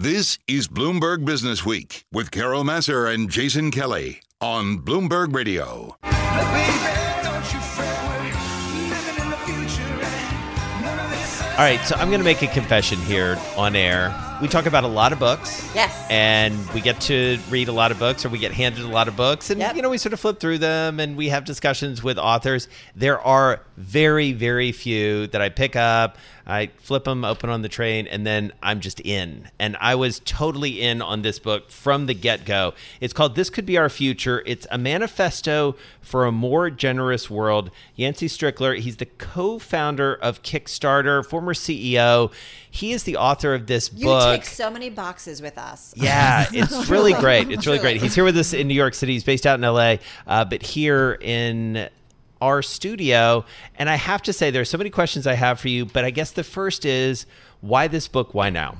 This is Bloomberg Business Week with Carol Massar and Jason Kelly on Bloomberg Radio. All right, so I'm going to make a confession here on air. We talk about a lot of books. Yes. And we get to read a lot of books or we get handed a lot of books. And, Yep. you know, we sort of flip through them and we have discussions with authors. There are very, very few that I pick up. I flip them open on the train and then I'm just in. And I was totally in on this book from the get go. It's called This Could Be Our Future. It's a manifesto for a more generous world. Yancey Strickler, he's the co founder of Kickstarter, former CEO. He is the author of this You book. You tick so many boxes with us. Yeah, it's really great. It's really great. He's here with us in New York City. He's based out in LA, uh, but here in our studio. And I have to say, there are so many questions I have for you, but I guess the first is why this book? Why now?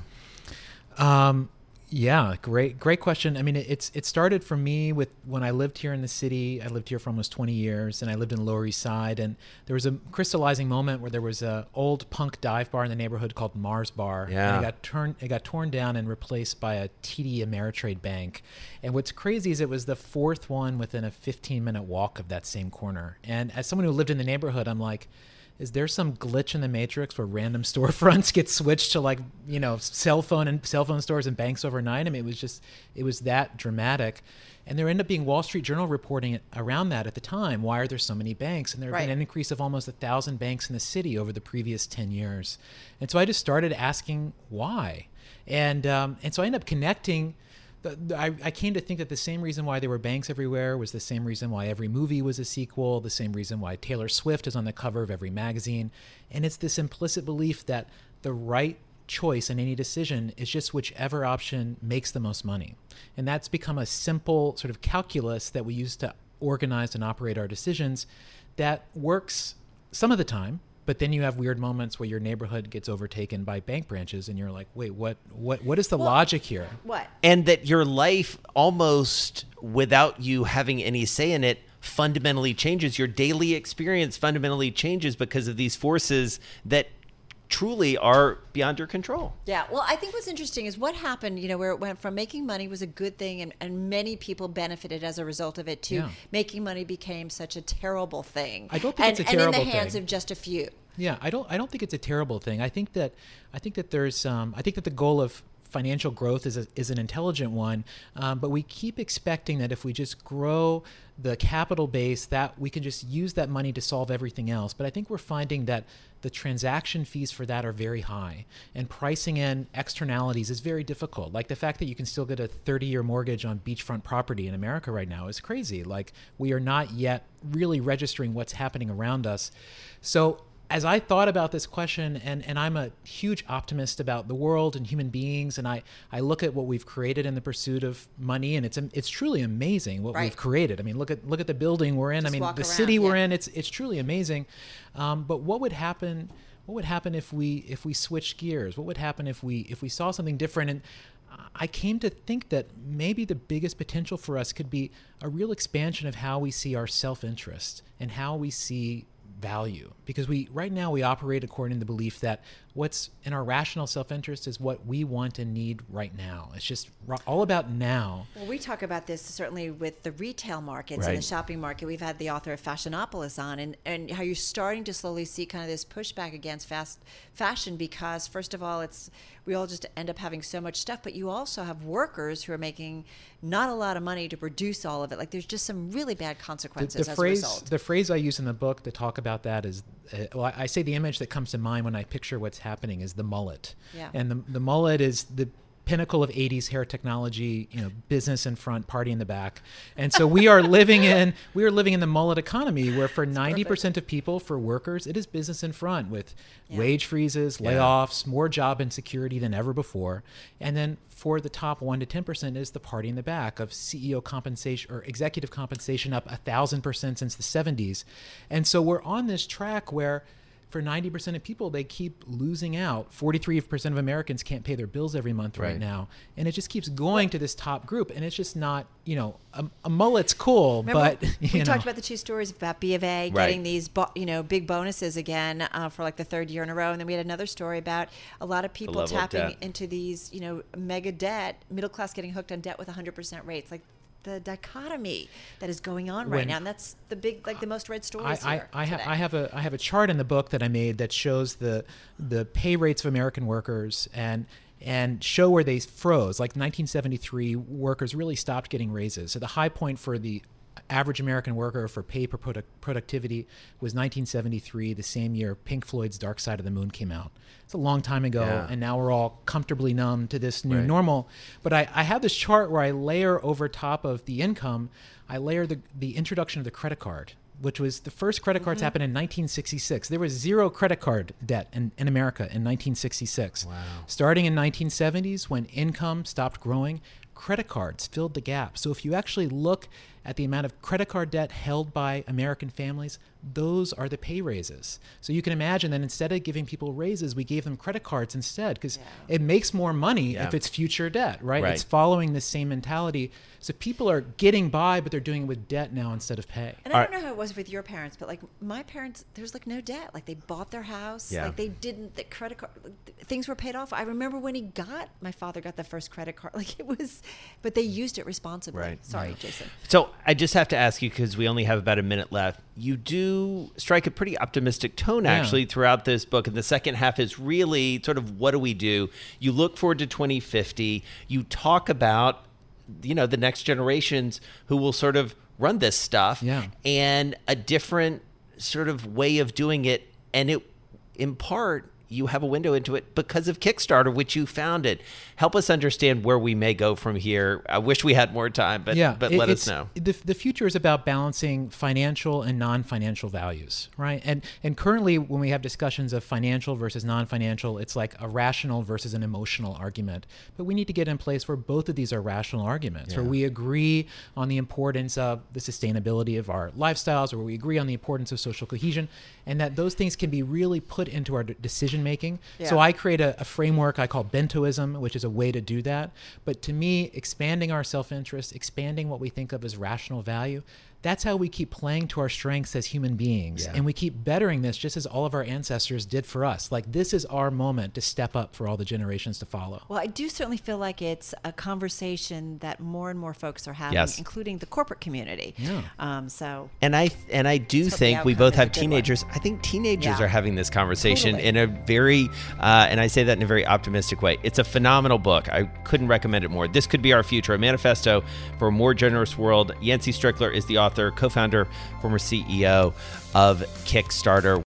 Um, yeah, great, great question. I mean, it, it's it started for me with when I lived here in the city. I lived here for almost 20 years, and I lived in Lower East Side. And there was a crystallizing moment where there was a old punk dive bar in the neighborhood called Mars Bar. Yeah. And it got turned, it got torn down and replaced by a TD Ameritrade Bank. And what's crazy is it was the fourth one within a 15 minute walk of that same corner. And as someone who lived in the neighborhood, I'm like is there some glitch in the matrix where random storefronts get switched to like you know cell phone and cell phone stores and banks overnight? I mean, it was just it was that dramatic. And there ended up being Wall Street Journal reporting around that at the time. Why are there so many banks? And there have Right. been an increase of almost a thousand banks in the city over the previous ten years. And so I just started asking why. And um, and so I ended up connecting. I, I came to think that the same reason why there were banks everywhere was the same reason why every movie was a sequel, the same reason why Taylor Swift is on the cover of every magazine. And it's this implicit belief that the right choice in any decision is just whichever option makes the most money. And that's become a simple sort of calculus that we use to organize and operate our decisions that works some of the time but then you have weird moments where your neighborhood gets overtaken by bank branches and you're like wait what what what is the logic here What? And that your life almost without you having any say in it fundamentally changes. Your daily experience fundamentally changes because of these forces that truly are beyond your control. Yeah. Well, I think what's interesting is what happened, you know, where it went from making money was a good thing and, and many people benefited as a result of it to Yeah. making money became such a terrible thing. I don't think and, it's a terrible and in the hands thing. of just a few. Yeah, I don't. I don't think it's a terrible thing. I think that. I think that there's. Um, I think that the goal of financial growth is a, is an intelligent one, um, but we keep expecting that if we just grow the capital base, that we can just use that money to solve everything else. But I think we're finding that the transaction fees for that are very high, and pricing in externalities is very difficult. Like the fact that you can still get a 30-year mortgage on beachfront property in America right now is crazy. Like we are not yet really registering what's happening around us. So as I thought about this question, and, and I'm a huge optimist about the world and human beings, and I, I look at what we've created in the pursuit of money, and it's it's truly amazing what Right. we've created. I mean, look at look at the building we're in. Just I mean, the around, city we're in. It's it's truly amazing. Um, but what would happen? What would happen if we if we switched gears? What would happen if we if we saw something different? And I came to think that maybe the biggest potential for us could be a real expansion of how we see our self-interest and how we see value. Because we right now we operate according to the belief that what's in our rational self-interest is what we want and need right now it's just all about now Well, we talk about this certainly with the retail markets and the shopping market. We've had the author of Fashionopolis on, and, and how you're starting to slowly see kind of this pushback against fast fashion because, first of all, it's we all just end up having so much stuff, but you also have workers who are making not a lot of money to produce all of it. Like there's just some really bad the, consequences the as phrase a result. the phrase I use in the book to talk about that is uh, well I, I say the image that comes to mind when I picture what's happening is the mullet. Yeah. and the, the mullet is the pinnacle of 80s hair technology you know business in front party in the back. And so we are living in we are living in the mullet economy where for 90% of people for workers it is business in front with Yeah. wage freezes layoffs more job insecurity than ever before. And then for the top 1 to 10% is the party in the back of ceo compensation or executive compensation up a thousand percent since the 70s and so we're on this track where for 90% of people, they keep losing out. 43% of Americans can't pay their bills every month right, Right. now. And it just keeps going to this top group. And it's just not, you know, a, a mullet's cool, Remember, but, you we know. talked about the two stories about B of A Right. getting these, bo- you know, big bonuses again uh, for like the third year in a row, and then we had another story about a lot of people level of tapping into these, you know, mega debt, middle class getting hooked on debt with 100% rates, like the dichotomy that is going on right When- now, and that's the big, like the most read I, stories I, here. I, ha- today. I have a I have a chart in the book that I made that shows the the pay rates of American workers and and show where they froze. Like 1973, workers really stopped getting raises. So the high point for the average American worker for pay per product productivity was 1973, the same year Pink Floyd's Dark Side of the Moon came out. It's a long time ago, Yeah. and now we're all comfortably numb to this new Right. normal. But I, I have this chart where I layer over top of the income, I layer the, the introduction of the credit card, which was the first credit cards mm-hmm. happened in 1966. There was zero credit card debt in, in America in 1966. Wow. Starting in 1970s, when income stopped growing, credit cards filled the gap. So if you actually look at the amount of credit card debt held by American families, those are the pay raises. So you can imagine that instead of giving people raises, we gave them credit cards instead because it makes more money Yeah. if it's future debt, right? Right. It's following the same mentality. So people are getting by, but they're doing it with debt now instead of pay. And I don't know how it was with your parents, but like my parents, there's like no debt. Like they bought their house. Yeah. Like they didn't. The credit card like, things were paid off. I remember when he got my father got the first credit card. Like it was, but they used it responsibly. Right. Sorry, Jason. So I just have to ask you because we only have about a minute left. You do strike a pretty optimistic tone Yeah. actually throughout this book, and the second half is really sort of what do we do? You look forward to 2050. You talk about you know the next generations who will sort of run this stuff, Yeah. and a different sort of way of doing it, and it in part. You have a window into it because of Kickstarter, which you founded. Help us understand where we may go from here. I wish we had more time, but yeah, but it- let us know. The, the future is about balancing financial and non-financial values, right? And and currently, when we have discussions of financial versus non-financial, it's like a rational versus an emotional argument. But we need to get in place where both of these are rational arguments, where we agree on the importance of the sustainability of our lifestyles, or where we agree on the importance of social cohesion, and that those things can be really put into our decision making. So I create a, a framework I call bentoism, which is a way to do that. But to me, expanding our self interest, expanding what we think of as rational value, that's how we keep playing to our strengths as human beings. Yeah. And we keep bettering this just as all of our ancestors did for us. Like, this is our moment to step up for all the generations to follow. Well, I do certainly feel like it's a conversation that more and more folks are having, Yes. including the corporate community. Yeah. Um, so And I and I do think we both have good one. teenagers. I think teenagers Yeah. are having this conversation Totally. in a very, uh, and I say that in a very optimistic way. It's a phenomenal book. I couldn't recommend it more. This could be our future, a manifesto for a more generous world. Yancey Strickler is the author, co-founder, former CEO of Kickstarter.